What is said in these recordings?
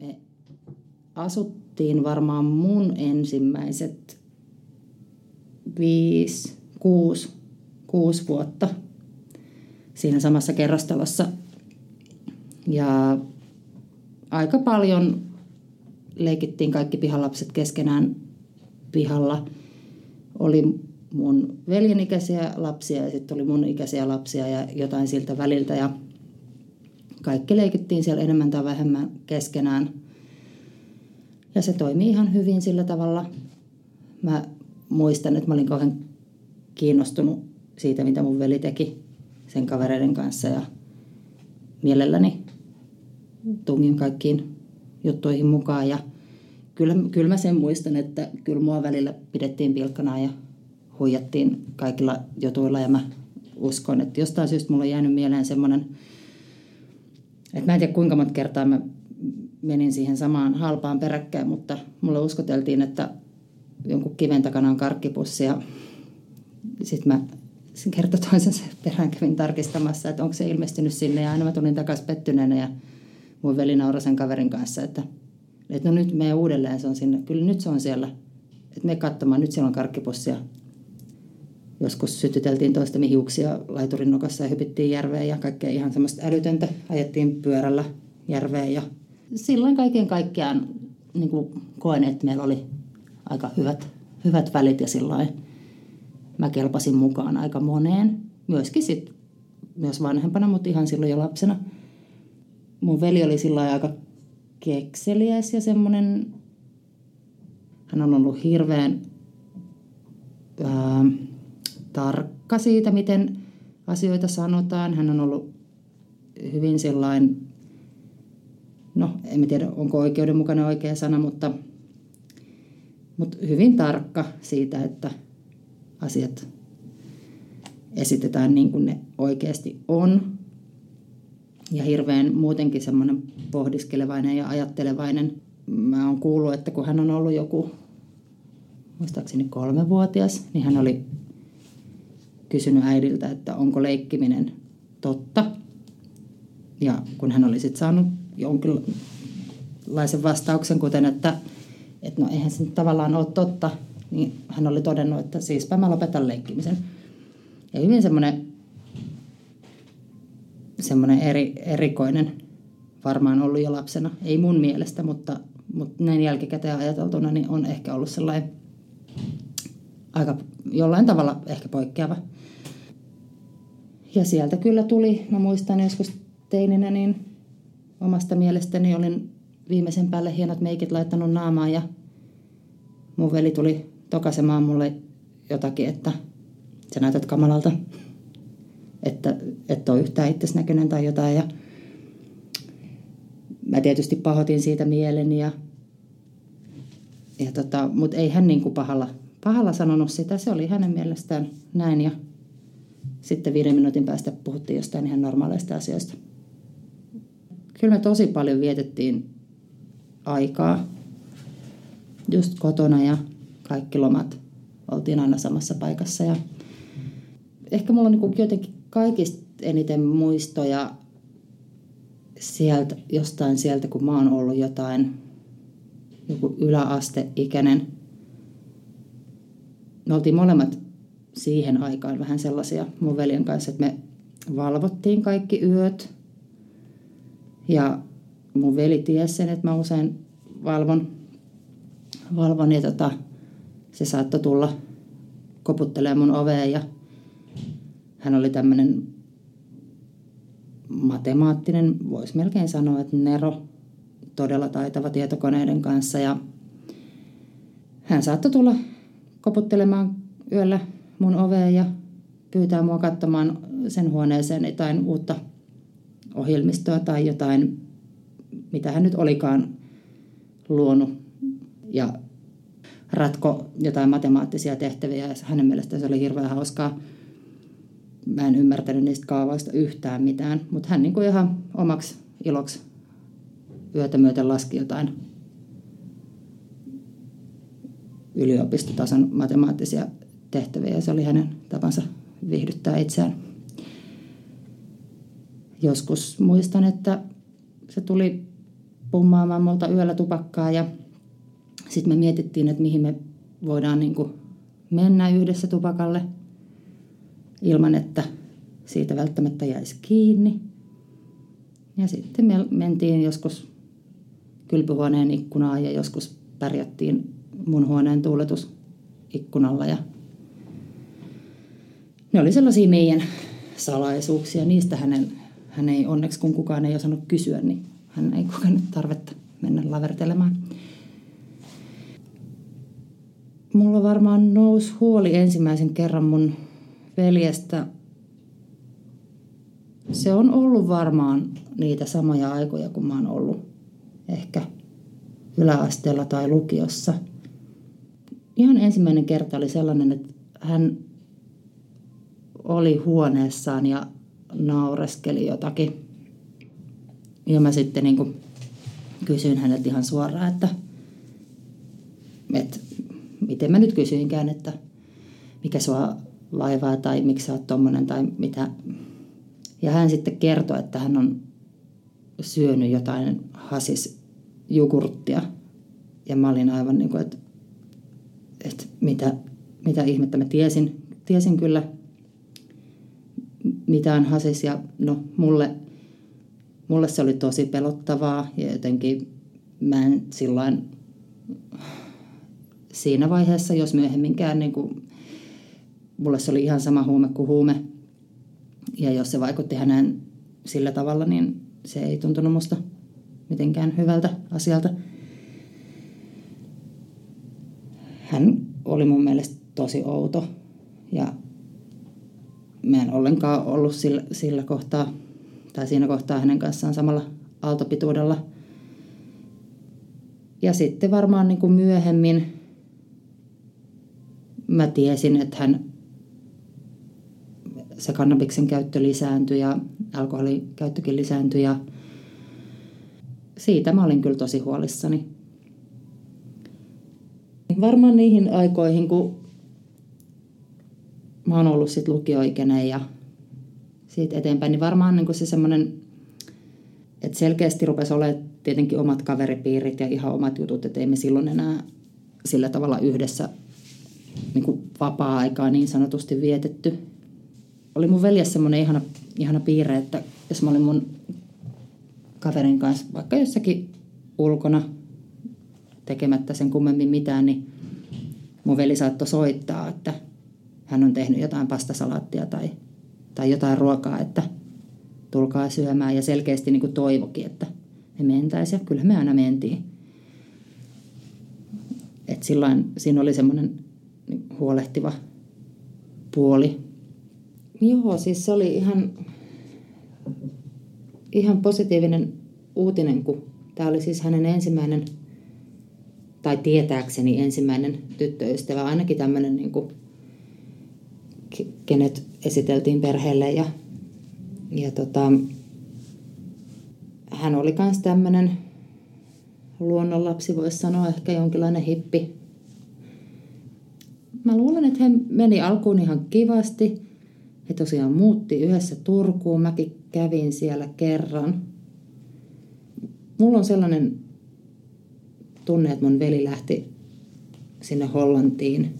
Me asuttiin varmaan mun ensimmäiset viisi, kuusi, kuusi vuotta siinä samassa kerrostalossa. Ja aika paljon leikittiin kaikki pihalapset keskenään pihalla. Oli mun veljen ikäisiä lapsia ja sitten oli mun ikäisiä lapsia ja jotain siltä väliltä. Ja kaikki leikittiin siellä enemmän tai vähemmän keskenään. Ja se toimii ihan hyvin sillä tavalla. Mä muistan, että mä olin kauhean kiinnostunut siitä, mitä mun veli teki sen kavereiden kanssa ja mielelläni tungin kaikkiin juttuihin mukaan. Ja kyllä, kyllä mä sen muistan, että kyllä mua välillä pidettiin pilkkana ja huijattiin kaikilla jutuilla ja mä uskon, että jostain syystä mulla on jäänyt mieleen semmoinen et mä en tiedä kuinka monta kertaa mä menin siihen samaan halpaan peräkkäin, mutta mulle uskoteltiin, että jonkun kiven takana on karkkipussi ja sitten mä kerta toisensa perään kävin tarkistamassa, että onko se ilmestynyt sinne ja aina mä tulin takaisin pettyneenä ja mun veli sen kaverin kanssa, että, että no nyt me uudelleen se on sinne. Kyllä nyt se on siellä. Että me katsomaan, nyt siellä on karkkipussi ja joskus sytyteltiin toistemme hiuksia laiturin nokassa ja hypittiin järveen ja kaikkea ihan semmoista älytöntä. Ajettiin pyörällä järveen ja silloin kaiken kaikkiaan niin kuin koen, että meillä oli aika hyvät, hyvät välit ja silloin mä kelpasin mukaan aika moneen. Myöskin sit, myös vanhempana, mutta ihan silloin jo lapsena. Mun veli oli silloin aika kekseliäs ja semmoinen, hän on ollut hirveän ää, tarkka siitä, miten asioita sanotaan. Hän on ollut hyvin sellainen, no en tiedä onko oikeudenmukainen oikea sana, mutta, mutta hyvin tarkka siitä, että asiat esitetään niin kuin ne oikeasti on. Ja hirveän muutenkin semmoinen pohdiskelevainen ja ajattelevainen. Mä oon kuullut, että kun hän on ollut joku, muistaakseni kolmevuotias, niin hän oli kysynyt äidiltä, että onko leikkiminen totta. Ja kun hän oli sitten saanut jonkinlaisen vastauksen, kuten että, että no eihän se nyt tavallaan ole totta, niin hän oli todennut, että siispä mä lopetan leikkimisen. Ja hyvin semmoinen, semmoinen eri, erikoinen varmaan ollut jo lapsena. Ei mun mielestä, mutta, mutta näin jälkikäteen ajateltuna niin on ehkä ollut sellainen aika jollain tavalla ehkä poikkeava. Ja sieltä kyllä tuli, mä muistan joskus teininä, niin omasta mielestäni olin viimeisen päälle hienot meikit laittanut naamaan ja mun veli tuli tokasemaan mulle jotakin, että sä näytät kamalalta, että et ole yhtään itsesnäköinen tai jotain. Ja mä tietysti pahoitin siitä mieleni, ja, ja tota, mutta ei hän niin kuin pahalla, pahalla sanonut sitä. Se oli hänen mielestään näin ja sitten viiden minuutin päästä puhuttiin jostain ihan normaaleista asioista. Kyllä me tosi paljon vietettiin aikaa just kotona ja kaikki lomat oltiin aina samassa paikassa. Ja ehkä mulla on niin jotenkin kaikista eniten muistoja sieltä, jostain sieltä, kun mä oon ollut jotain joku yläasteikäinen. Me oltiin molemmat siihen aikaan vähän sellaisia mun veljen kanssa, että me valvottiin kaikki yöt. Ja mun veli tiesi sen, että mä usein valvon, valvon ja tota, se saattoi tulla koputtelemaan mun oveen ja hän oli tämmöinen matemaattinen, voisi melkein sanoa, että Nero, todella taitava tietokoneiden kanssa ja hän saattoi tulla koputtelemaan yöllä mun oveen ja pyytää mua katsomaan sen huoneeseen jotain uutta ohjelmistoa tai jotain, mitä hän nyt olikaan luonut. Ja ratko jotain matemaattisia tehtäviä ja hänen mielestään se oli hirveän hauskaa. Mä en ymmärtänyt niistä kaavoista yhtään mitään, mutta hän niin kuin ihan omaksi iloksi yötä myöten laski jotain yliopistotason matemaattisia tehtäviä ja se oli hänen tapansa viihdyttää itseään. Joskus muistan, että se tuli pummaamaan multa yöllä tupakkaa ja sitten me mietittiin, että mihin me voidaan niin kuin mennä yhdessä tupakalle ilman, että siitä välttämättä jäisi kiinni. Ja sitten me mentiin joskus kylpyhuoneen ikkunaan ja joskus pärjättiin mun huoneen tuuletusikkunalla. Ja ne oli sellaisia meidän salaisuuksia. Niistä hänen, hän ei onneksi, kun kukaan ei osannut kysyä, niin hän ei kokenut tarvetta mennä lavertelemaan. Mulla varmaan nousi huoli ensimmäisen kerran mun veljestä. Se on ollut varmaan niitä samoja aikoja, kun mä oon ollut ehkä yläasteella tai lukiossa. Ihan ensimmäinen kerta oli sellainen, että hän oli huoneessaan ja naureskeli jotakin. Ja mä sitten niin kuin kysyin häneltä ihan suoraan, että, että miten mä nyt kysyinkään, että mikä sua vaivaa tai miksi sä oot tommonen tai mitä. Ja hän sitten kertoi, että hän on syönyt jotain hasis jogurttia. Ja mä olin aivan niin kuin, että, että mitä, mitä ihmettä mä tiesin. Tiesin kyllä mitään hasis ja no mulle, mulle se oli tosi pelottavaa ja jotenkin mä en silloin siinä vaiheessa, jos myöhemminkään niin kuin, mulle se oli ihan sama huume kuin huume ja jos se vaikutti hänen sillä tavalla, niin se ei tuntunut musta mitenkään hyvältä asialta. Hän oli mun mielestä tosi outo ja mä en ollenkaan ollut sillä, sillä kohtaa tai siinä kohtaa hänen kanssaan samalla aaltopituudella. Ja sitten varmaan niin kuin myöhemmin mä tiesin, että hän se kannabiksen käyttö lisääntyi ja alkoholikäyttökin lisääntyi ja siitä mä olin kyllä tosi huolissani. Varmaan niihin aikoihin, kun mä oon ollut sit lukioikäinen ja siitä eteenpäin, niin varmaan niin se semmoinen, että selkeästi rupesi olemaan tietenkin omat kaveripiirit ja ihan omat jutut, että ei me silloin enää sillä tavalla yhdessä niin kuin vapaa-aikaa niin sanotusti vietetty. Oli mun veljes semmoinen ihana, ihana piirre, että jos mä olin mun kaverin kanssa vaikka jossakin ulkona tekemättä sen kummemmin mitään, niin mun veli saattoi soittaa, että hän on tehnyt jotain pastasalaattia tai, tai jotain ruokaa, että tulkaa syömään. Ja selkeästi niin kuin toivokin, että me mentäisiin. Ja kyllä me aina mentiin. Et silloin siinä oli semmoinen huolehtiva puoli. Joo, siis se oli ihan, ihan positiivinen uutinen, kun tämä oli siis hänen ensimmäinen, tai tietääkseni ensimmäinen tyttöystävä, ainakin tämmöinen niin kuin kenet esiteltiin perheelle ja, ja tota, hän oli myös tämmöinen luonnonlapsi, voisi sanoa ehkä jonkinlainen hippi. Mä luulen, että he meni alkuun ihan kivasti. He tosiaan muutti yhdessä Turkuun. Mäkin kävin siellä kerran. Mulla on sellainen tunne, että mun veli lähti sinne Hollantiin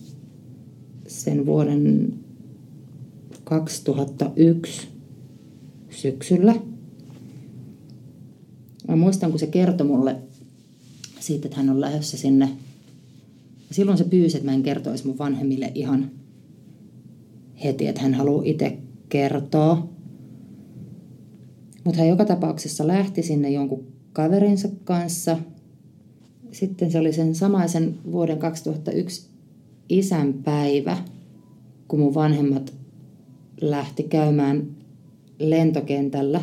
sen vuoden 2001 syksyllä. mä muistan, kun se kertoi mulle siitä, että hän on lähdössä sinne. Silloin se pyysi, että mä en kertoisi mun vanhemmille ihan heti, että hän haluaa itse kertoa. Mutta hän joka tapauksessa lähti sinne jonkun kaverinsa kanssa. Sitten se oli sen samaisen vuoden 2001 isänpäivä, kun mun vanhemmat lähti käymään lentokentällä.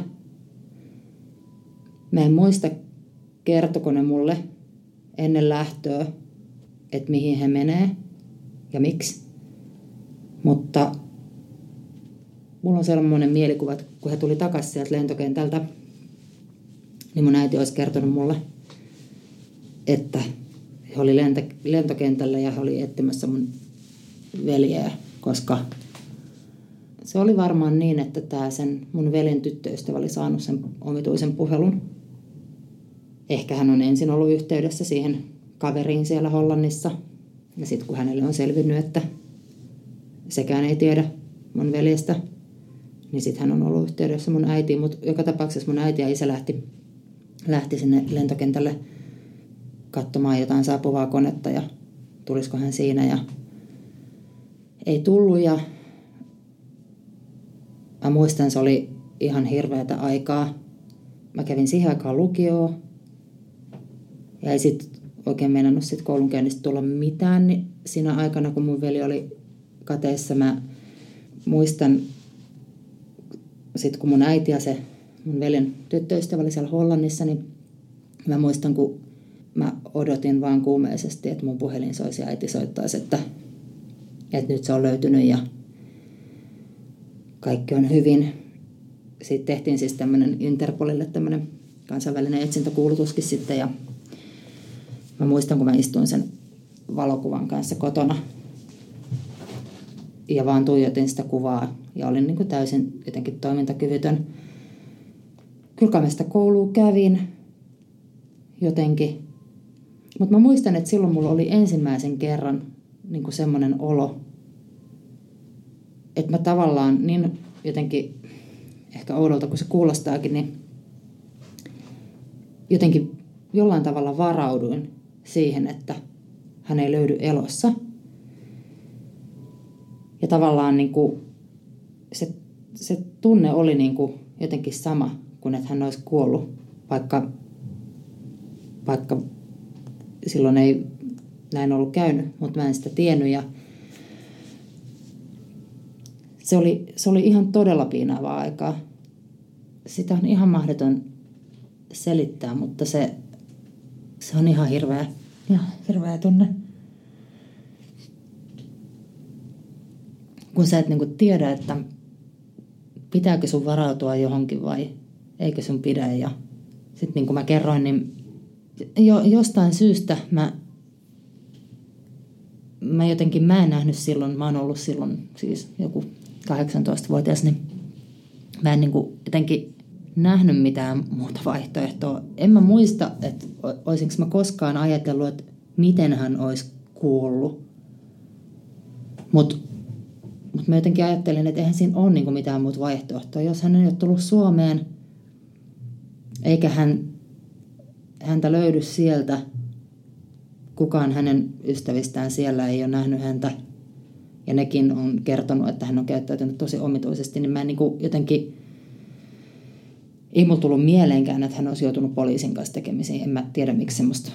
Mä en muista, kertoko ne mulle ennen lähtöä, että mihin he menee ja miksi. Mutta mulla on sellainen mielikuva, että kun he tuli takaisin sieltä lentokentältä, niin mun äiti olisi kertonut mulle, että he oli lentokentällä ja he oli etsimässä mun veljeä, koska se oli varmaan niin, että tämä sen mun veljen tyttöystävä oli saanut sen omituisen puhelun. Ehkä hän on ensin ollut yhteydessä siihen kaveriin siellä Hollannissa. Ja sitten kun hänelle on selvinnyt, että sekään ei tiedä mun veljestä, niin sitten hän on ollut yhteydessä mun äitiin. Mutta joka tapauksessa mun äiti ja isä lähti, lähti sinne lentokentälle katsomaan jotain saapuvaa konetta ja tulisiko hän siinä. Ja ei tullut ja Mä muistan, se oli ihan hirveätä aikaa. Mä kävin siihen aikaan lukioon. Ja ei sitten oikein meinannut sit koulunkäynnistä tulla mitään niin siinä aikana, kun mun veli oli kateessa. Mä muistan, sitten kun mun äiti ja se mun veljen tyttöystävä oli siellä Hollannissa, niin mä muistan, kun mä odotin vaan kuumeisesti, että mun puhelin soisi ja äiti soittaisi, että, että nyt se on löytynyt ja kaikki on hyvin. Sitten tehtiin siis tämmöinen Interpolille tämmöinen kansainvälinen etsintäkuulutuskin sitten ja mä muistan, kun mä istuin sen valokuvan kanssa kotona ja vaan tuijotin sitä kuvaa ja olin niin kuin täysin jotenkin toimintakyvytön. Kyllä mä sitä koulua kävin jotenkin. Mutta mä muistan, että silloin mulla oli ensimmäisen kerran niin kuin semmoinen olo, että mä tavallaan niin jotenkin, ehkä oudolta kuin se kuulostaakin, niin jotenkin jollain tavalla varauduin siihen, että hän ei löydy elossa. Ja tavallaan niin kuin se, se tunne oli niin kuin jotenkin sama kuin että hän olisi kuollut, vaikka, vaikka silloin ei näin ollut käynyt, mutta mä en sitä tiennyt. Ja se oli, se oli ihan todella piinaavaa aikaa. Sitä on ihan mahdoton selittää, mutta se, se on ihan hirveä, ihan hirveä tunne. Kun sä et niinku tiedä, että pitääkö sun varautua johonkin vai eikö sun pidä. Ja sitten niin kuin mä kerroin, niin jo, jostain syystä mä, mä jotenkin mä en nähnyt silloin, mä oon ollut silloin siis joku 18-vuotias, niin mä en niin kuin jotenkin nähnyt mitään muuta vaihtoehtoa. En mä muista, että olisinko mä koskaan ajatellut, että miten hän olisi kuollut. Mutta mut mä jotenkin ajattelin, että eihän siinä ole niinku mitään muuta vaihtoehtoa. Jos hän ei ole tullut Suomeen, eikä hän, häntä löydy sieltä, kukaan hänen ystävistään siellä ei ole nähnyt häntä – ja nekin on kertonut, että hän on käyttäytynyt tosi omituisesti, niin mä en niin kuin jotenkin, ei mulla tullut mieleenkään, että hän olisi joutunut poliisin kanssa tekemisiin. En mä tiedä, miksi semmoista,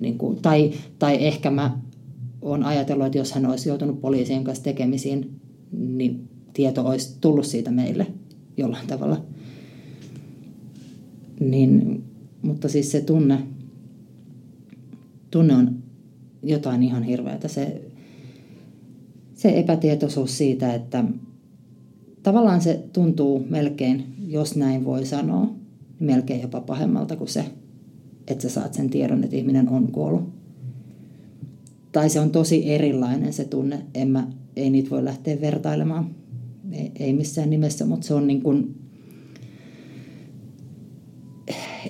niin kuin, tai, tai ehkä mä oon ajatellut, että jos hän olisi joutunut poliisien kanssa tekemisiin, niin tieto olisi tullut siitä meille jollain tavalla. Niin, mutta siis se tunne, tunne on jotain ihan hirveätä. Se, se epätietoisuus siitä, että tavallaan se tuntuu melkein, jos näin voi sanoa, melkein jopa pahemmalta kuin se, että sä saat sen tiedon, että ihminen on kuollut. Tai se on tosi erilainen se tunne, en mä, ei niitä voi lähteä vertailemaan, ei, ei missään nimessä, mutta se on niin kuin,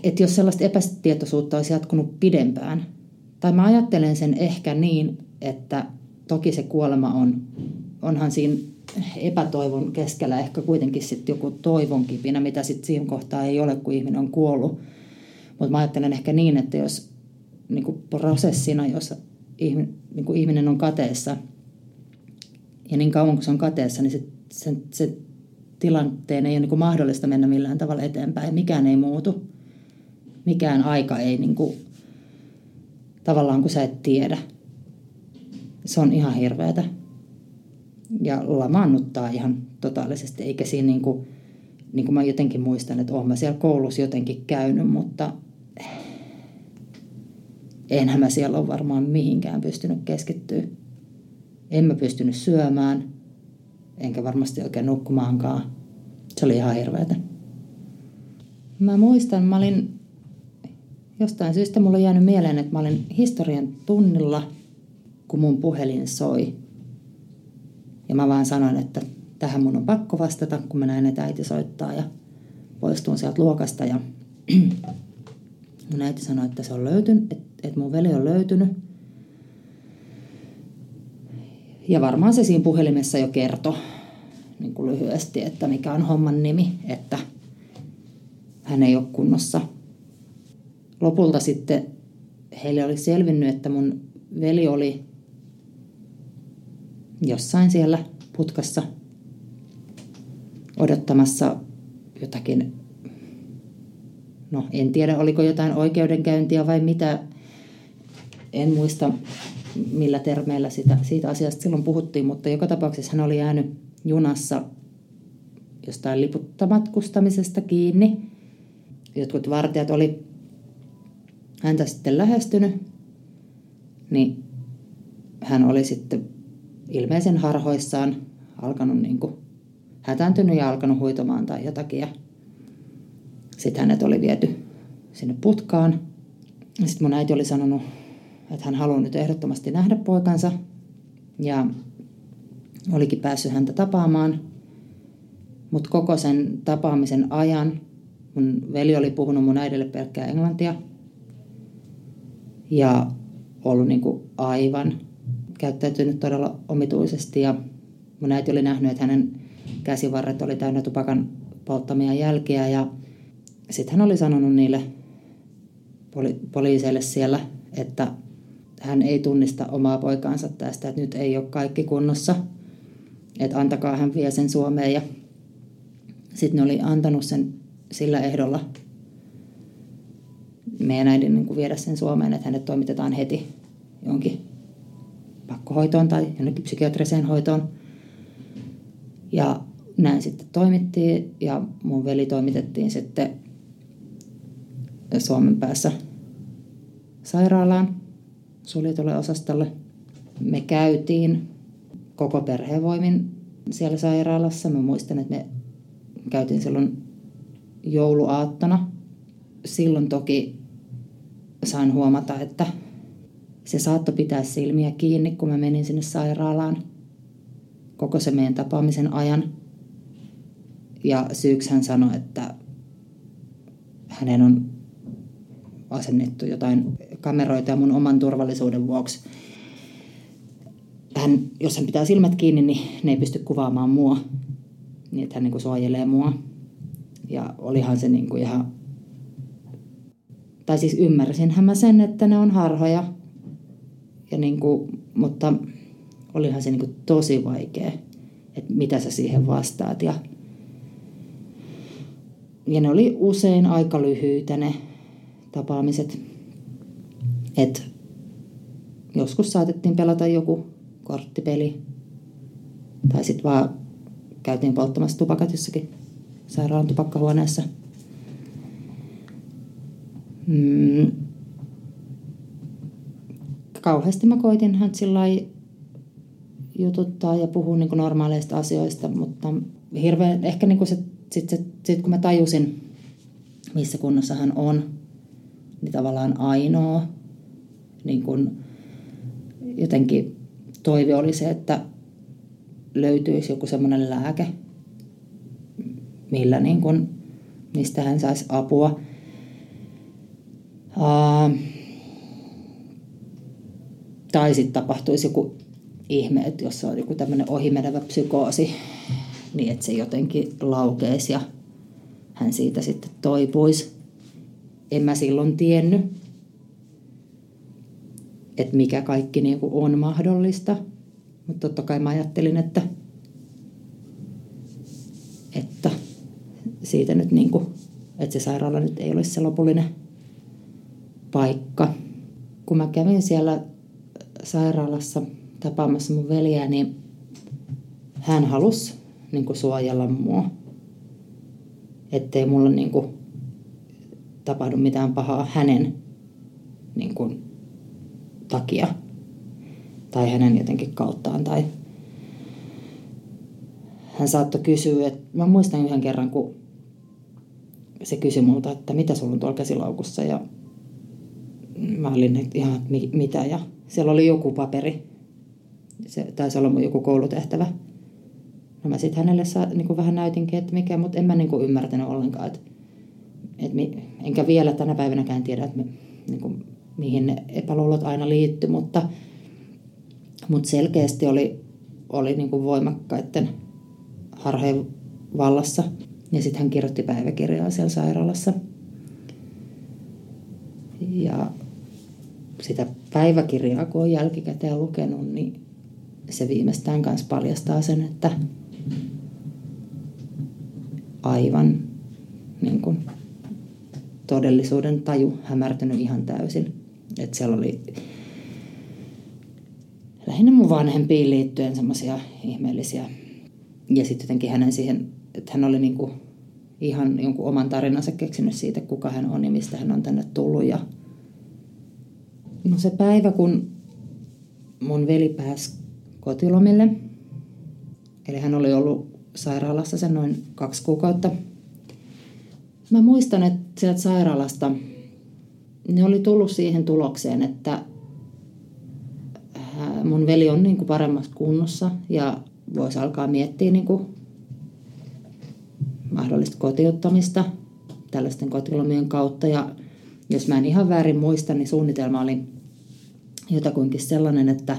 että jos sellaista epätietoisuutta olisi jatkunut pidempään, tai mä ajattelen sen ehkä niin, että toki se kuolema on, onhan siinä epätoivon keskellä ehkä kuitenkin sitten joku toivon kipinä, mitä sitten siinä kohtaa ei ole, kun ihminen on kuollut. Mutta mä ajattelen ehkä niin, että jos niin kuin prosessina, jos ihminen, niin kuin ihminen on kateessa, ja niin kauan kuin se on kateessa, niin se, se, se tilanteen ei ole niin kuin mahdollista mennä millään tavalla eteenpäin. Mikään ei muutu. Mikään aika ei niin kuin, tavallaan, kun sä et tiedä. Se on ihan hirveätä. Ja lamaannuttaa ihan totaalisesti, eikä siinä niin kuin, niin kuin mä jotenkin muistan, että olen mä siellä koulussa jotenkin käynyt, mutta enhän mä siellä ole varmaan mihinkään pystynyt keskittyä. En mä pystynyt syömään, enkä varmasti oikein nukkumaankaan. Se oli ihan hirveätä. Mä muistan, mä olin jostain syystä mulla on jäänyt mieleen, että mä olin historian tunnilla, kun mun puhelin soi. Ja mä vaan sanoin, että tähän mun on pakko vastata, kun mä näen, että äiti soittaa ja poistun sieltä luokasta. Ja mun äiti sanoi, että se on löytynyt, että, että mun veli on löytynyt. Ja varmaan se siinä puhelimessa jo kertoi niin kuin lyhyesti, että mikä on homman nimi, että hän ei ole kunnossa. Lopulta sitten heille oli selvinnyt, että mun veli oli jossain siellä putkassa odottamassa jotakin, no en tiedä oliko jotain oikeudenkäyntiä vai mitä, en muista millä termeillä sitä, siitä asiasta silloin puhuttiin, mutta joka tapauksessa hän oli jäänyt junassa jostain liputtamatkustamisesta kiinni. Jotkut vartijat oli häntä sitten lähestynyt, niin hän oli sitten ilmeisen harhoissaan alkanut niin kuin hätääntynyt ja alkanut huitomaan tai jotakin. Ja sitten hänet oli viety sinne putkaan. Sitten mun äiti oli sanonut, että hän haluaa nyt ehdottomasti nähdä poikansa. Ja olikin päässyt häntä tapaamaan. Mutta koko sen tapaamisen ajan mun veli oli puhunut mun äidille pelkkää englantia. Ja ollut niin kuin aivan käyttäytynyt todella omituisesti. Ja mun äiti oli nähnyt, että hänen käsivarret oli täynnä tupakan polttamia jälkiä. Ja sitten hän oli sanonut niille poli- poliiseille siellä, että hän ei tunnista omaa poikaansa tästä, että nyt ei ole kaikki kunnossa – että antakaa hän vie sen Suomeen ja sitten ne oli antanut sen sillä ehdolla meidän äidin niin viedä sen Suomeen, että hänet toimitetaan heti jonkin pakkohoitoon tai jonnekin psykiatriseen hoitoon. Ja näin sitten toimittiin ja mun veli toimitettiin sitten Suomen päässä sairaalaan suljetulle osastolle. Me käytiin koko perhevoimin siellä sairaalassa. Mä muistan, että me käytiin silloin jouluaattona. Silloin toki sain huomata, että se saattoi pitää silmiä kiinni, kun mä menin sinne sairaalaan koko se meidän tapaamisen ajan. Ja syyksi hän sanoi, että hänen on asennettu jotain kameroita ja mun oman turvallisuuden vuoksi hän, jos hän pitää silmät kiinni, niin ne ei pysty kuvaamaan mua. Niin, että hän niin kuin suojelee mua. Ja olihan se niin kuin ihan... Tai siis ymmärsinhän mä sen, että ne on harhoja. Ja niin kuin, mutta olihan se niin kuin tosi vaikea, että mitä sä siihen vastaat. Ja, ja ne oli usein aika lyhyitä ne tapaamiset. että joskus saatettiin pelata joku korttipeli. Tai sitten vaan käytiin polttamassa tupakat jossakin sairaalan tupakkahuoneessa. Mm. Kauheasti mä koitin hän sillä jututtaa ja puhua niin normaaleista asioista, mutta hirveän, ehkä niin se, sit, sit, sit, kun mä tajusin, missä kunnossa hän on, niin tavallaan ainoa niin kuin jotenkin toive oli se, että löytyisi joku semmoinen lääke, millä niin kuin, mistä hän saisi apua. Uh, tai sitten tapahtuisi joku ihme, että jos on joku tämmöinen ohimenevä psykoosi, niin että se jotenkin laukeisi ja hän siitä sitten toipuisi. En mä silloin tiennyt, että mikä kaikki niin kuin on mahdollista. Mutta totta kai mä ajattelin, että, että siitä nyt niin kuin, että se sairaala nyt ei olisi se lopullinen paikka. Kun mä kävin siellä sairaalassa tapaamassa mun veljeä, niin hän halusi niin kuin suojella mua. Ettei mulla niin kuin, tapahdu mitään pahaa hänen niin kuin, takia tai hänen jotenkin kauttaan. Tai hän saattoi kysyä, että mä muistan yhden kerran, kun se kysyi multa, että mitä sulla on tuolla käsilaukussa ja mä olin ihan, että mitä ja siellä oli joku paperi. Se taisi olla joku koulutehtävä. No mä sitten hänelle saa, niin kuin vähän näytinkin, että mikä, mutta en mä niin kuin ymmärtänyt ollenkaan. Että, että enkä vielä tänä päivänäkään tiedä, että me, niin kuin, mihin ne epäluulot aina liittyy, mutta, mutta selkeästi oli, oli niin kuin voimakkaiden harheen vallassa. Ja sitten hän kirjoitti päiväkirjaa siellä sairaalassa. Ja sitä päiväkirjaa, kun on jälkikäteen lukenut, niin se viimeistään kanssa paljastaa sen, että aivan niin kuin, todellisuuden taju hämärtynyt ihan täysin. Että siellä oli lähinnä mun vanhempiin liittyen semmoisia ihmeellisiä. Ja sitten jotenkin hänen siihen, että hän oli niin kuin ihan jonkun oman tarinansa keksinyt siitä, kuka hän on ja mistä hän on tänne tullut. Ja no se päivä, kun mun veli pääsi kotilomille, eli hän oli ollut sairaalassa sen noin kaksi kuukautta. Mä muistan, että sieltä sairaalasta ne oli tullut siihen tulokseen, että mun veli on niin kuin paremmassa kunnossa ja voisi alkaa miettiä niin kuin mahdollista kotiuttamista tällaisten kotilomien kautta. Ja jos mä en ihan väärin muista, niin suunnitelma oli jotakuinkin sellainen, että,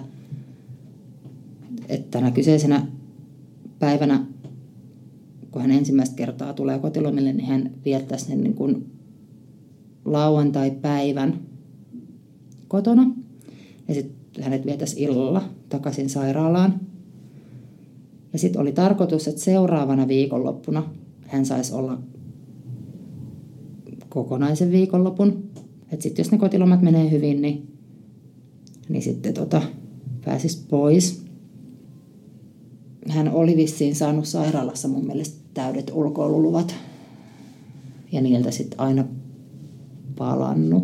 että tänä kyseisenä päivänä, kun hän ensimmäistä kertaa tulee kotilomille, niin hän viettäisi sen niin lauantai-päivän kotona. Ja sitten hänet vietäisi illalla takaisin sairaalaan. Ja sitten oli tarkoitus, että seuraavana viikonloppuna hän saisi olla kokonaisen viikonlopun. Että sitten jos ne kotilomat menee hyvin, niin, niin sitten tota, pääsisi pois. Hän oli vissiin saanut sairaalassa mun mielestä täydet ulkoiluluvat. Ja niiltä sitten aina palannut.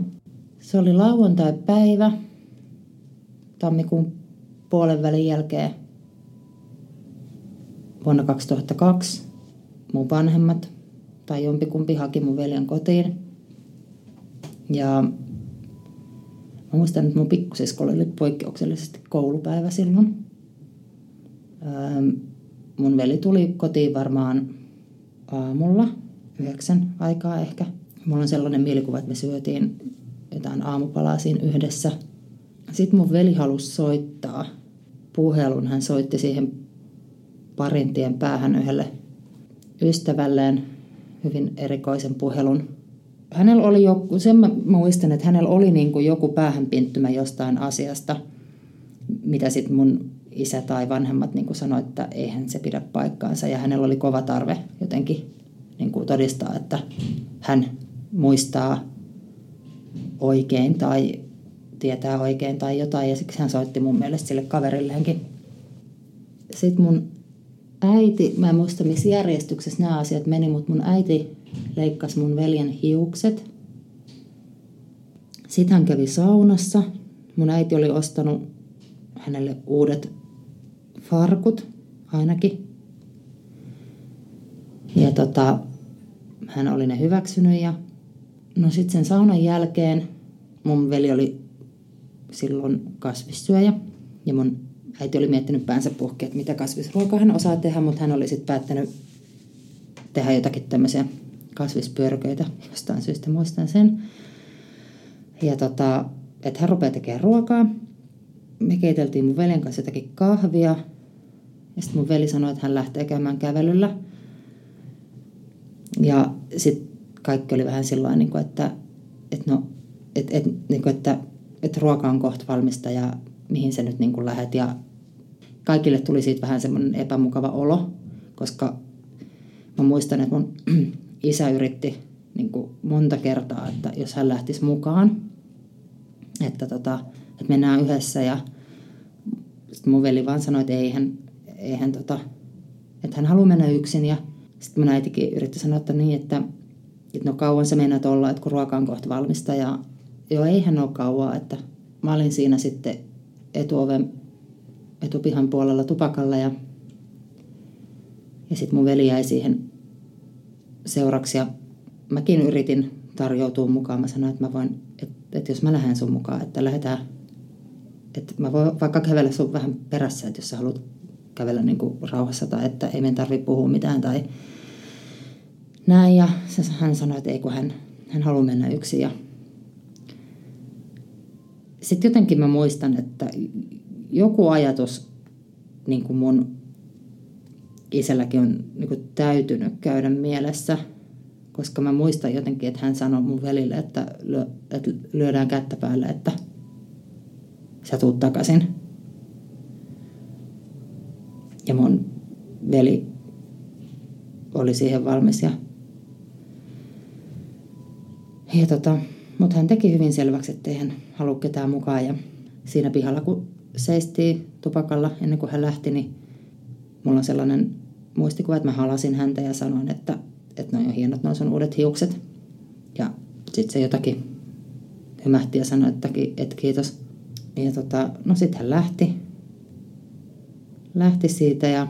Se oli lauantai-päivä tammikuun puolen välin jälkeen vuonna 2002 mun vanhemmat tai jompikumpi haki mun veljen kotiin. Ja mä muistan, että mun pikkusiskolla oli poikkeuksellisesti koulupäivä silloin. Öö, mun veli tuli kotiin varmaan aamulla, yhdeksän aikaa ehkä. Mulla on sellainen mielikuva, että me syötiin jotain aamupalaa siinä yhdessä. Sitten mun veli halusi soittaa puhelun. Hän soitti siihen parin tien päähän yhdelle ystävälleen hyvin erikoisen puhelun. Hänellä oli joku, sen mä muistan, että hänellä oli niin kuin joku päähänpinttymä jostain asiasta, mitä sitten mun isä tai vanhemmat niin sanoi, että eihän se pidä paikkaansa. Ja hänellä oli kova tarve jotenkin niin kuin todistaa, että hän muistaa oikein tai tietää oikein tai jotain. Ja siksi hän soitti mun mielestä sille kaverilleenkin. Sitten mun äiti, mä en muista missä järjestyksessä nämä asiat meni, mutta mun äiti leikkasi mun veljen hiukset. Sitten hän kävi saunassa. Mun äiti oli ostanut hänelle uudet farkut ainakin. Ja tota, hän oli ne hyväksynyt ja no sitten sen saunan jälkeen mun veli oli silloin kasvissyöjä ja mun äiti oli miettinyt päänsä puhki, että mitä kasvisruokaa hän osaa tehdä, mutta hän oli sitten päättänyt tehdä jotakin tämmöisiä kasvispyörköitä jostain syystä, muistan sen. Ja tota, että hän rupeaa tekemään ruokaa. me keiteltiin mun veljen kanssa jotakin kahvia. Ja sitten mun veli sanoi, että hän lähtee käymään kävelyllä. Ja sitten kaikki oli vähän sillä niin että, että, no, että, että, niin kuin, että, että ruoka on kohta valmista ja mihin se nyt niin kuin lähet. Ja kaikille tuli siitä vähän semmoinen epämukava olo, koska mä muistan, että mun isä yritti niin kuin monta kertaa, että jos hän lähtisi mukaan, että, tota, että mennään yhdessä ja sitten mun veli vaan sanoi, että ei hän, tota, että hän haluaa mennä yksin ja sitten mun äitikin yritti sanoa, että niin, että, että no kauan se meinaat olla, että kun ruoka on kohta valmista ja joo, eihän ole kauaa, että mä olin siinä sitten etuoven etupihan puolella tupakalla ja, ja sitten mun veli jäi siihen seuraksi ja mäkin yritin tarjoutua mukaan. Mä sanoin, että mä voin, että, että jos mä lähden sun mukaan, että lähdetään, että mä voin vaikka kävellä sun vähän perässä, että jos sä haluat kävellä niin kuin rauhassa tai että ei meidän tarvitse puhua mitään tai näin. Ja hän sanoi, että ei kun hän, hän haluaa mennä yksin. Ja sitten jotenkin mä muistan, että joku ajatus niin kuin mun isälläkin on niin kuin täytynyt käydä mielessä, koska mä muistan jotenkin, että hän sanoi mun velille, että, lyö, että lyödään kättä päälle, että sä tuut takaisin. Ja mun veli oli siihen valmis ja, ja tota, mutta hän teki hyvin selväksi, että ei hän halua ketään mukaan. Ja siinä pihalla, kun seistiin tupakalla ennen kuin hän lähti, niin mulla on sellainen muistikuva, että mä halasin häntä ja sanoin, että, että ne on hienot noin sun uudet hiukset. Ja sitten se jotakin hymähti ja sanoi, että, että kiitos. Ja tota, no sitten hän lähti. Lähti siitä ja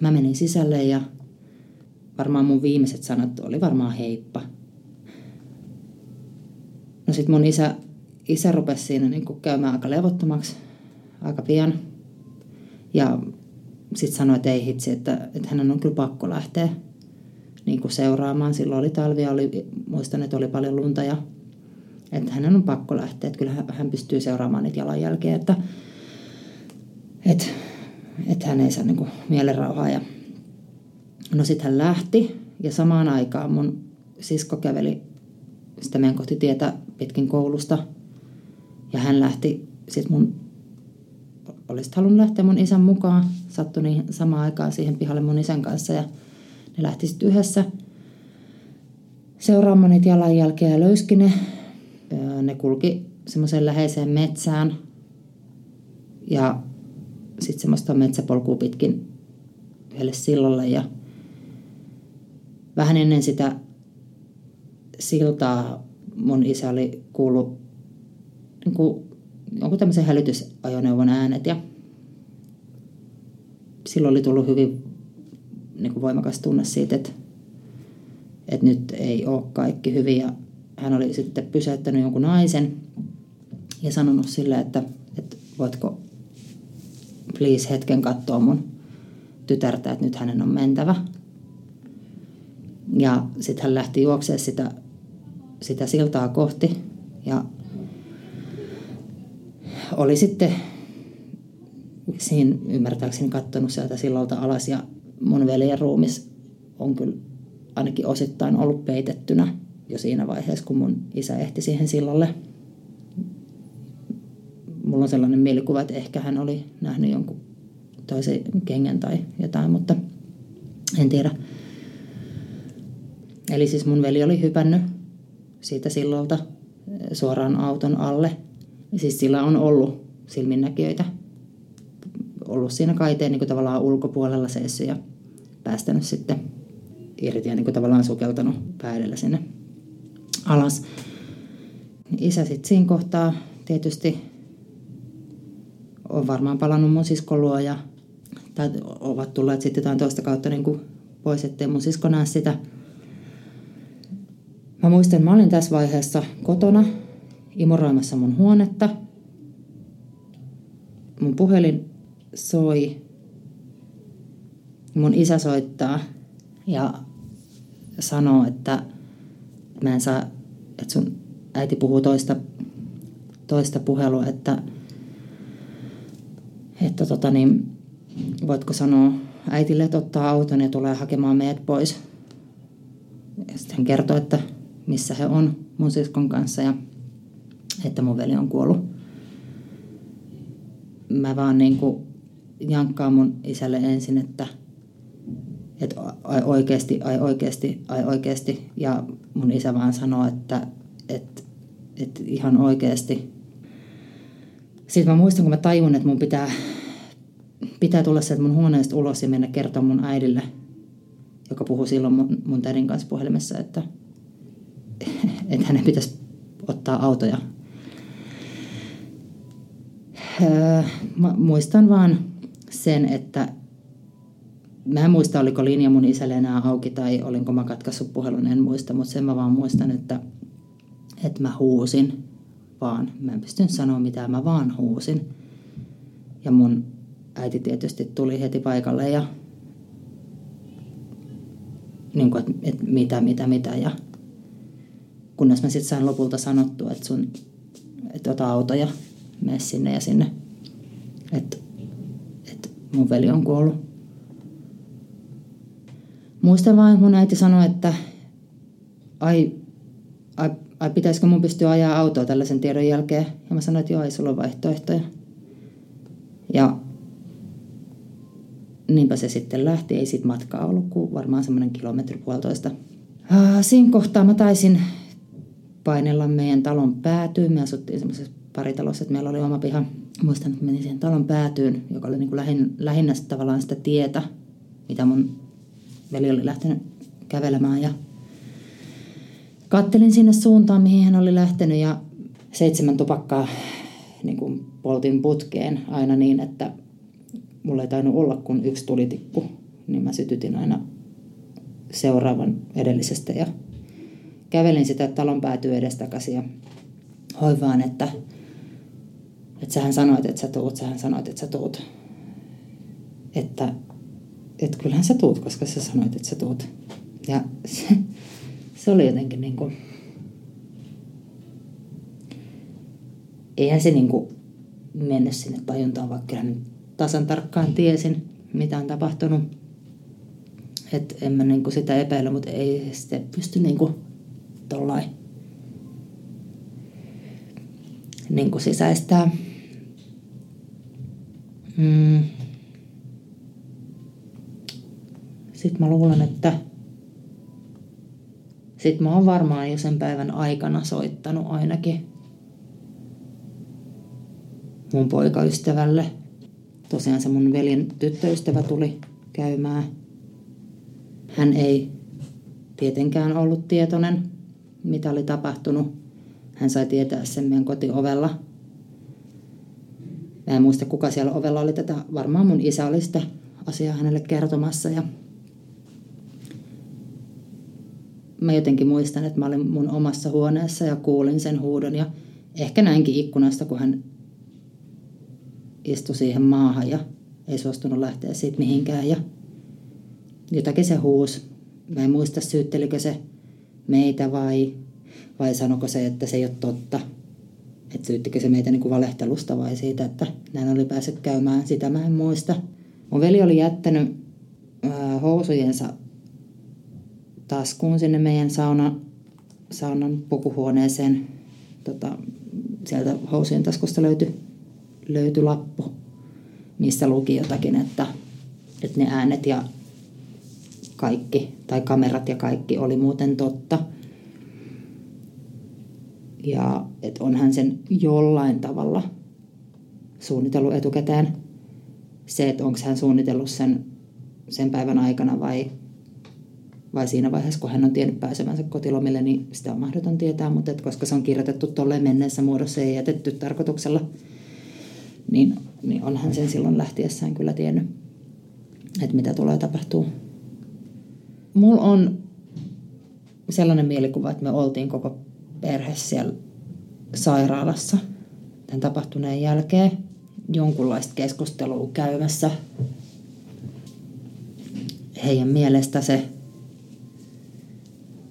mä menin sisälle ja varmaan mun viimeiset sanat oli varmaan heippa. No sitten mun isä, isä rupesi siinä niin käymään aika levottomaksi aika pian. Ja sitten sanoi, että ei hitsi, että, että hänen on kyllä pakko lähteä niin kuin seuraamaan. Silloin oli talvia, oli, muistan, että oli paljon lunta ja että hänen on pakko lähteä. Että kyllä hän, pystyy seuraamaan niitä jalanjälkeä, että, että, että hän ei saa niin kuin mielenrauhaa. Ja... No sitten hän lähti ja samaan aikaan mun sisko käveli sitä meidän kohti tietä pitkin koulusta. Ja hän lähti, siis mun olisit halunnut lähteä mun isän mukaan. Sattui niin samaan aikaan siihen pihalle mun isän kanssa ja ne lähti sitten yhdessä seuraamaan niitä jalanjälkeä ja löyski ne. Ne kulki semmoiseen läheiseen metsään ja sitten semmoista metsäpolkua pitkin yhdelle sillolle ja vähän ennen sitä siltaa mun isä oli kuullut niin jonkun tämmöisen hälytysajoneuvon äänet ja silloin oli tullut hyvin niin kuin voimakas tunne siitä, että, että nyt ei ole kaikki hyvin ja hän oli sitten pysäyttänyt jonkun naisen ja sanonut sille, että, että voitko please hetken katsoa mun tytärtä, että nyt hänen on mentävä. Ja sitten hän lähti juoksemaan sitä, sitä siltaa kohti ja oli sitten siinä ymmärtääkseni katsonut sieltä sillalta alas ja mun veljen ruumis on kyllä ainakin osittain ollut peitettynä jo siinä vaiheessa, kun mun isä ehti siihen sillalle. Mulla on sellainen mielikuva, että ehkä hän oli nähnyt jonkun toisen kengän tai jotain, mutta en tiedä. Eli siis mun veli oli hypännyt siitä sillalta suoraan auton alle. Siis sillä on ollut silminnäkijöitä ollut siinä kaiteen niin kuin tavallaan ulkopuolella seissyt ja päästänyt sitten irti ja niin kuin tavallaan sukeltanut päädellä sinne alas. Isä sitten siinä kohtaa tietysti on varmaan palannut mun siskon luo ja tai ovat tulleet sitten jotain toista kautta niin kuin pois, ettei mun sisko näe sitä. Mä muistan, mä olin tässä vaiheessa kotona imuroimassa mun huonetta. Mun puhelin soi. Mun isä soittaa ja sanoo, että mä en saa, että sun äiti puhuu toista, toista puhelua, että, että tota niin, voitko sanoa äitille, että ottaa auton ja tulee hakemaan meidät pois. Ja sitten hän kertoo, että missä he on mun siskon kanssa ja että mun veli on kuollut. Mä vaan niin kuin jankkaan mun isälle ensin, että, että ai oikeasti, ai oikeasti, ai oikeasti. Ja mun isä vaan sanoo, että, että, että ihan oikeasti. Sitten mä muistan, kun mä tajun, että mun pitää, pitää tulla sieltä mun huoneesta ulos ja mennä kertoa mun äidille, joka puhuu silloin mun, mun tädin kanssa puhelimessa, että, että hänen pitäisi ottaa autoja. Öö, mä muistan vaan sen, että mä en muista, oliko linja mun isälle enää auki tai olinko mä katkaissut puhelun, en muista, mutta sen mä vaan muistan, että, että mä huusin vaan. Mä en pystynyt sanoa mitään, mä vaan huusin. Ja mun äiti tietysti tuli heti paikalle ja niin kuin, että, että mitä, mitä, mitä. Ja kunnes mä sitten sain lopulta sanottua, että sun, että ota auto ja mene sinne ja sinne. Että, että mun veli on kuollut. Muistan vain, mun äiti sanoi, että ai, ai, ai pitäisikö mun pystyä ajaa autoa tällaisen tiedon jälkeen. Ja mä sanoin, että joo, ei sulla ole vaihtoehtoja. Ja niinpä se sitten lähti. Ei siitä matkaa ollut kuin varmaan semmoinen kilometri puolitoista. Siinä kohtaa mä taisin painella meidän talon päätyyn. Me asuttiin semmoisessa paritalossa, että meillä oli oma piha. Muistan, että menin siihen talon päätyyn, joka oli niin kuin lähin, lähinnä tavallaan sitä tietä, mitä mun veli oli lähtenyt kävelemään. Ja kattelin sinne suuntaan, mihin hän oli lähtenyt ja seitsemän tupakkaa niin kuin poltin putkeen aina niin, että mulla ei tainnut olla kuin yksi tulitikku. Niin mä sytytin aina seuraavan edellisestä ja kävelin sitä talon päätyä edestakaisin ja hoivaan, että, että sähän sanoit, että sä tuut, sähän sanoit, että sä tuut. Että, että kyllähän sä tuut, koska sä sanoit, että sä tuut. Ja se, se oli jotenkin niin kuin, eihän se niin kuin mennyt sinne tajuntaan, vaikka kyllä nyt tasan tarkkaan tiesin, mitä on tapahtunut. Että en mä niin kuin sitä epäillä, mutta ei sitä pysty niin kuin tollain niin kuin sisäistää. Mm. Sitten mä luulen, että sitten mä oon varmaan jo sen päivän aikana soittanut ainakin mun poikaystävälle. Tosiaan se mun veljen tyttöystävä tuli käymään. Hän ei tietenkään ollut tietoinen mitä oli tapahtunut. Hän sai tietää sen meidän kotiovella. Mä en muista, kuka siellä ovella oli tätä. Varmaan mun isä oli sitä asiaa hänelle kertomassa. Ja mä jotenkin muistan, että mä olin mun omassa huoneessa ja kuulin sen huudon. Ja ehkä näinkin ikkunasta, kun hän istui siihen maahan ja ei suostunut lähteä siitä mihinkään. Ja jotakin se huus. Mä en muista, syyttelikö se meitä vai, vai sanoko se, että se ei ole totta? Että syyttikö se meitä niin valehtelusta vai siitä, että näin oli päässyt käymään, sitä mä en muista. Mun veli oli jättänyt ää, housujensa taskuun sinne meidän sauna, saunan pukuhuoneeseen. Tota, sieltä housujen taskusta löytyi, löytyi lappu, missä luki jotakin, että, että ne äänet ja kaikki, tai kamerat ja kaikki oli muuten totta. Ja että on hän sen jollain tavalla suunnitellut etukäteen. Se, että onko hän suunnitellut sen, sen päivän aikana vai, vai siinä vaiheessa, kun hän on tiennyt pääsevänsä kotilomille, niin sitä on mahdoton tietää, mutta että koska se on kirjoitettu tolleen menneessä muodossa ja jätetty tarkoituksella, niin, niin onhan sen silloin lähtiessään kyllä tiennyt, että mitä tulee tapahtuu mulla on sellainen mielikuva, että me oltiin koko perhe siellä sairaalassa tämän tapahtuneen jälkeen jonkunlaista keskustelua käymässä. Heidän mielestä se,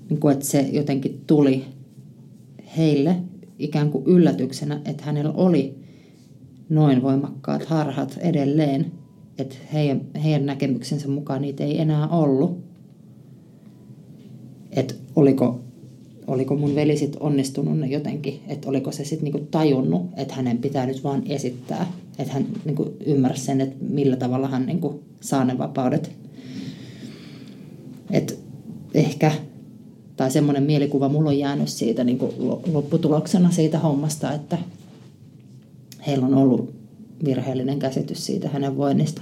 niin kuin, että se jotenkin tuli heille ikään kuin yllätyksenä, että hänellä oli noin voimakkaat harhat edelleen, että heidän, heidän näkemyksensä mukaan niitä ei enää ollut. Että oliko, oliko mun veli sit onnistunut jotenkin, että oliko se sitten niinku tajunnut, että hänen pitää nyt vaan esittää. Että hän niinku ymmärsi sen, että millä tavalla hän niinku saa ne vapaudet. Et ehkä, tai semmoinen mielikuva mulla on jäänyt siitä niinku lopputuloksena siitä hommasta, että heillä on ollut virheellinen käsitys siitä hänen voinnista.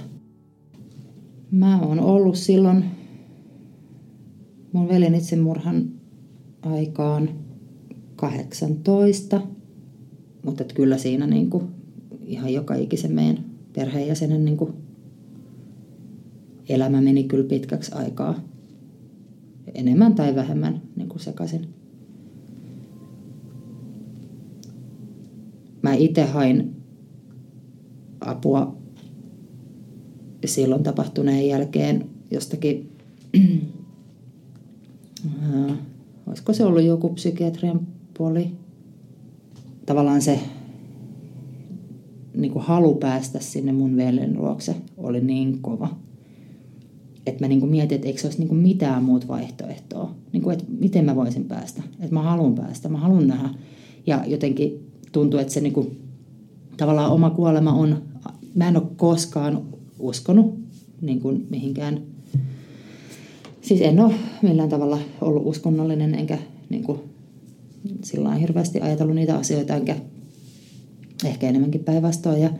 Mä oon ollut silloin mun veljen itsemurhan aikaan 18, mutta kyllä siinä niin kuin ihan joka ikisen meidän perheenjäsenen niin kuin elämä meni kyllä pitkäksi aikaa. Enemmän tai vähemmän niin kuin sekaisin. Mä itse hain apua silloin tapahtuneen jälkeen jostakin, olisiko se ollut joku psykiatrian puoli. Tavallaan se niin kuin halu päästä sinne mun veljen luokse oli niin kova, että mä niin kuin mietin, että eikö se olisi niin kuin mitään muuta vaihtoehtoa. Niin kuin, että miten mä voisin päästä. Että mä haluan päästä, mä haluan nähdä. Ja jotenkin tuntuu, että se niin kuin, tavallaan oma kuolema on mä en ole koskaan uskonut niin kuin mihinkään. Siis en ole millään tavalla ollut uskonnollinen enkä niin kuin, sillä hirveästi ajatellut niitä asioita enkä ehkä enemmänkin päinvastoin. Ja,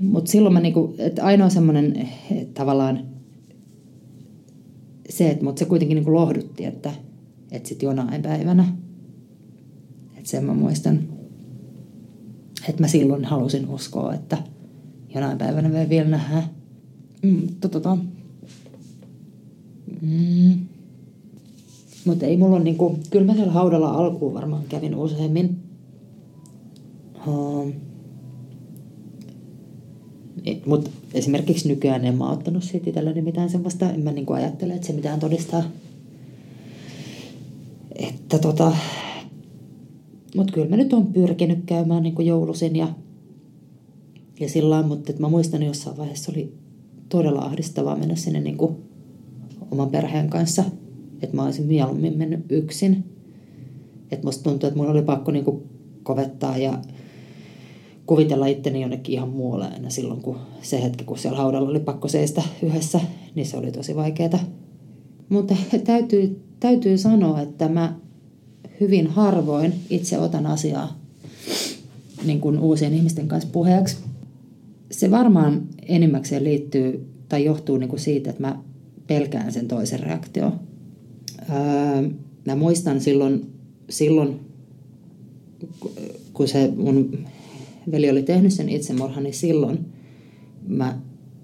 mutta silloin mä niinku, että ainoa semmoinen tavallaan se, että mut se kuitenkin niinku lohdutti, että, että sitten jonain päivänä, että sen mä muistan, että mä silloin halusin uskoa, että jonain päivänä me vielä nähdään. Mm, tota. Mm. Mutta ei mulla niinku, kyllä mä siellä haudalla alkuun varmaan kävin useammin. Uh, Mutta esimerkiksi nykyään en mä ottanut siitä itselleni mitään semmoista, en mä niinku ajattele, että se mitään todistaa. Että tota, mutta kyllä mä nyt on pyrkinyt käymään niin kuin joulusin ja, ja sillä mutta mä muistan jossain vaiheessa oli todella ahdistavaa mennä sinne niin kuin oman perheen kanssa. Että mä olisin mieluummin mennyt yksin. Että musta tuntuu, että mun oli pakko niin kuin kovettaa ja kuvitella itteni jonnekin ihan muualle aina silloin, kun se hetki, kun siellä haudalla oli pakko seistä yhdessä, niin se oli tosi vaikeaa. Mutta täytyy, täytyy sanoa, että mä hyvin harvoin itse otan asiaa niin kuin uusien ihmisten kanssa puheeksi. Se varmaan enimmäkseen liittyy tai johtuu niin kuin siitä, että mä pelkään sen toisen reaktio. Öö, mä muistan silloin, silloin, kun se mun veli oli tehnyt sen itsemurhan, niin silloin mä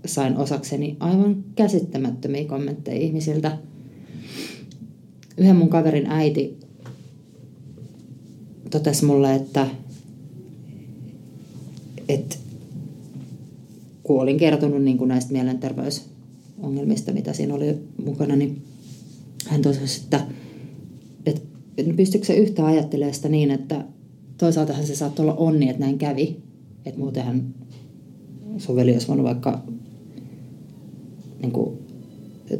sain osakseni aivan käsittämättömiä kommentteja ihmisiltä. Yhden mun kaverin äiti totesi mulle, että, että kun olin kertonut niin kuin näistä mielenterveysongelmista, mitä siinä oli mukana, niin hän totesi, että, että, pystyykö se yhtä ajattelemaan sitä niin, että toisaaltahan se saattoi olla onni, että näin kävi. Että muutenhan sun veli olisi voinut vaikka niin kuin,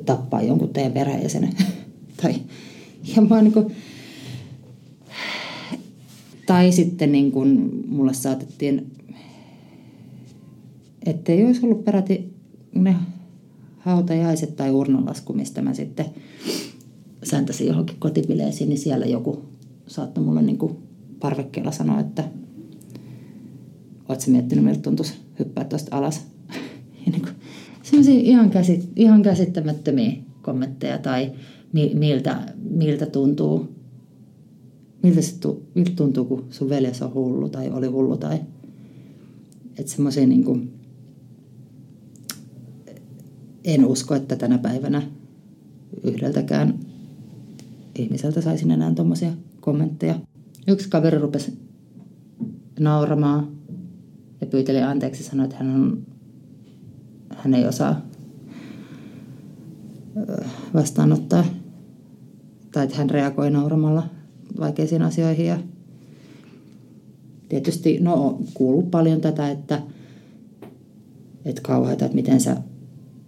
tappaa jonkun teidän perheenjäsenen. tai, ja mä niin kuin, tai sitten niin kuin mulle saatettiin, ettei olisi ollut peräti ne hautajaiset tai urnanlasku, mistä mä sitten säntäsin johonkin kotipileisiin, niin siellä joku saattoi mulle niin parvekkeella sanoa, että ootko miettinyt, miltä tuntuisi hyppää tuosta alas. Niin kuin, sellaisia ihan, käsit, ihan käsittämättömiä kommentteja tai miltä, miltä tuntuu miltä, se tu, miltä tuntuu, kun sun veljes on hullu tai oli hullu tai että semmoisia niin kuin, en usko, että tänä päivänä yhdeltäkään ihmiseltä saisin enää tuommoisia kommentteja. Yksi kaveri rupesi nauramaan ja pyyteli anteeksi sanoi, että hän, on, hän ei osaa vastaanottaa tai että hän reagoi nauramalla vaikeisiin asioihin. Ja tietysti no, kuuluu paljon tätä, että, että kauheita, että miten sä,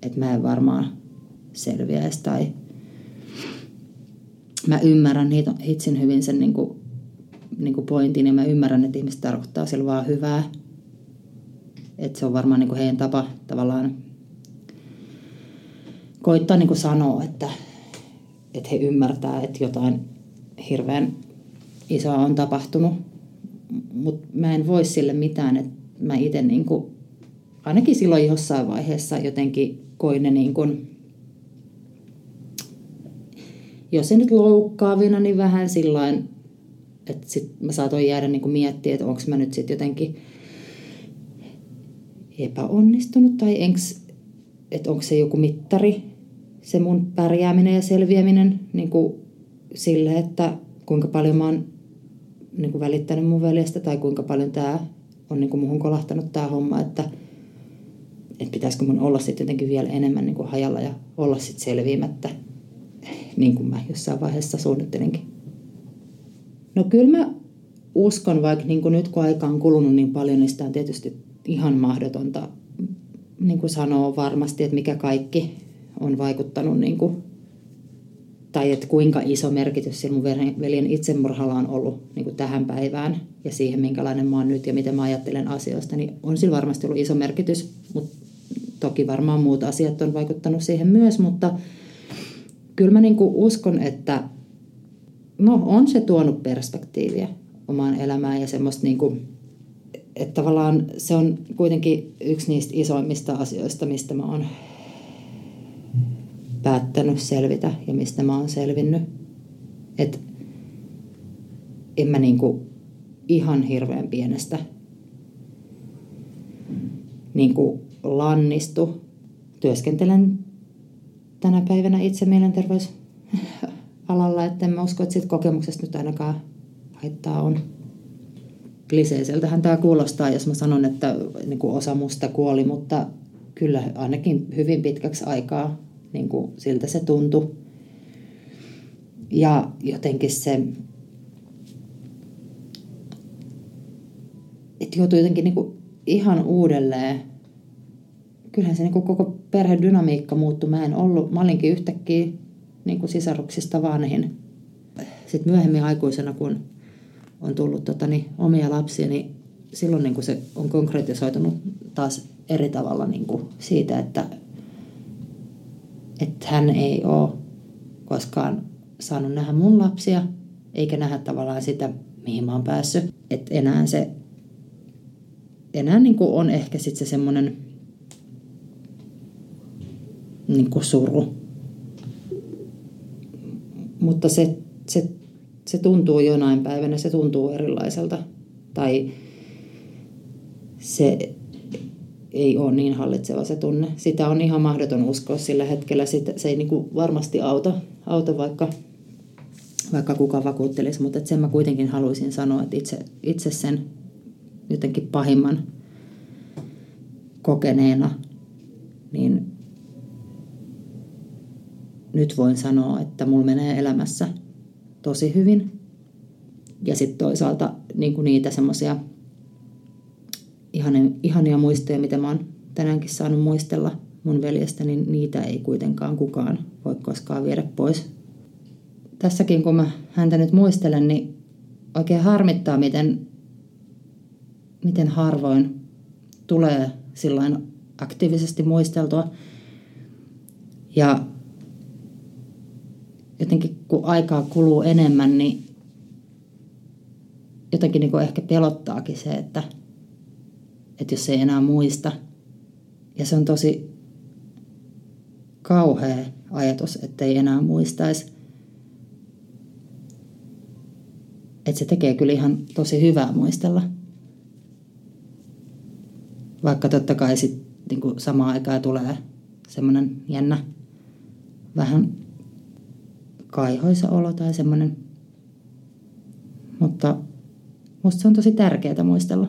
että mä en varmaan selviäisi tai mä ymmärrän hitsin hyvin sen niin kuin, niin kuin pointin ja mä ymmärrän, että ihmiset tarkoittaa sillä vaan hyvää. Että se on varmaan niin kuin heidän tapa tavallaan koittaa niin kuin sanoa, että, että he ymmärtää, että jotain hirveän isoa on tapahtunut. Mutta mä en voi sille mitään, että mä itse niin ainakin silloin jossain vaiheessa jotenkin koin ne niin kuin, jos se nyt loukkaavina, niin vähän sillain, että sit mä saatoin jäädä niin miettiä, että onko mä nyt sitten jotenkin epäonnistunut tai enks, että onko se joku mittari, se mun pärjääminen ja selviäminen niin kuin sille, että kuinka paljon mä oon niin kuin välittänyt mun veljestä tai kuinka paljon tämä on niin kuin muhun kolahtanut tämä homma, että, että pitäisikö mun olla sitten jotenkin vielä enemmän niin kuin hajalla ja olla sitten selviämättä niin kuin mä jossain vaiheessa suunnittelinkin. No kyllä mä uskon, vaikka niin kuin nyt kun aika on kulunut niin paljon, niin sitä on tietysti ihan mahdotonta niin kuin sanoa varmasti, että mikä kaikki on vaikuttanut niin kuin, tai että kuinka iso merkitys sillä mun veljen itsemurhalla on ollut niin kuin tähän päivään ja siihen, minkälainen mä oon nyt ja miten mä ajattelen asioista, niin on sillä varmasti ollut iso merkitys, mutta toki varmaan muut asiat on vaikuttanut siihen myös, mutta kyllä mä niin kuin uskon, että no, on se tuonut perspektiiviä omaan elämään ja semmoista niin kuin, että tavallaan se on kuitenkin yksi niistä isoimmista asioista, mistä mä oon päättänyt selvitä ja mistä mä oon selvinnyt. Että en mä niinku ihan hirveän pienestä niinku lannistu. Työskentelen tänä päivänä itse mielenterveysalalla, että en mä usko, että siitä kokemuksesta nyt ainakaan haittaa on. Kliseiseltähän tämä kuulostaa, jos mä sanon, että niin kuin osa musta kuoli, mutta kyllä ainakin hyvin pitkäksi aikaa niin kuin siltä se tuntui. Ja jotenkin se, että joutui jotenkin niin kuin ihan uudelleen kyllähän se niin kuin koko perhedynamiikka muuttui. Mä en ollut, mä olinkin yhtäkkiä niin kuin sisaruksista vanhin. Sitten myöhemmin aikuisena, kun on tullut tota, niin, omia lapsia, niin silloin niin kuin se on konkretisoitunut taas eri tavalla niin kuin siitä, että, että hän ei ole koskaan saanut nähdä mun lapsia, eikä nähdä tavallaan sitä, mihin mä oon päässyt. Että enää se enää niin kuin on ehkä sitten se semmoinen niin kuin suru. Mutta se, se, se tuntuu jonain päivänä, se tuntuu erilaiselta. Tai se ei ole niin hallitseva se tunne. Sitä on ihan mahdoton uskoa sillä hetkellä. Sitä, se ei niin kuin varmasti auta, auta vaikka, vaikka kuka vakuuttelisi, mutta sen mä kuitenkin haluaisin sanoa, että itse, itse sen jotenkin pahimman kokeneena, niin nyt voin sanoa, että mulla menee elämässä tosi hyvin. Ja sitten toisaalta niin kuin niitä semmoisia ihania, ihania muistoja, mitä mä oon tänäänkin saanut muistella mun veljestä, niin niitä ei kuitenkaan kukaan voi koskaan viedä pois. Tässäkin kun mä häntä nyt muistelen, niin oikein harmittaa, miten, miten harvoin tulee silloin aktiivisesti muisteltua. Ja jotenkin kun aikaa kuluu enemmän, niin jotenkin niin ehkä pelottaakin se, että, että jos ei enää muista. Ja se on tosi kauhea ajatus, että ei enää muistaisi. Että se tekee kyllä ihan tosi hyvää muistella. Vaikka totta kai sitten niin samaan aikaan tulee semmoinen jännä, vähän kaihoisa olo tai semmoinen. Mutta musta se on tosi tärkeää muistella.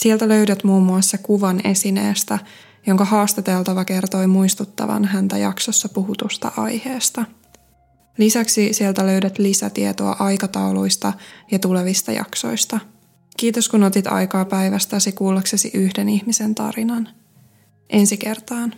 Sieltä löydät muun muassa kuvan esineestä, jonka haastateltava kertoi muistuttavan häntä jaksossa puhutusta aiheesta. Lisäksi sieltä löydät lisätietoa aikatauluista ja tulevista jaksoista. Kiitos kun otit aikaa päivästäsi kuullaksesi yhden ihmisen tarinan. Ensi kertaan.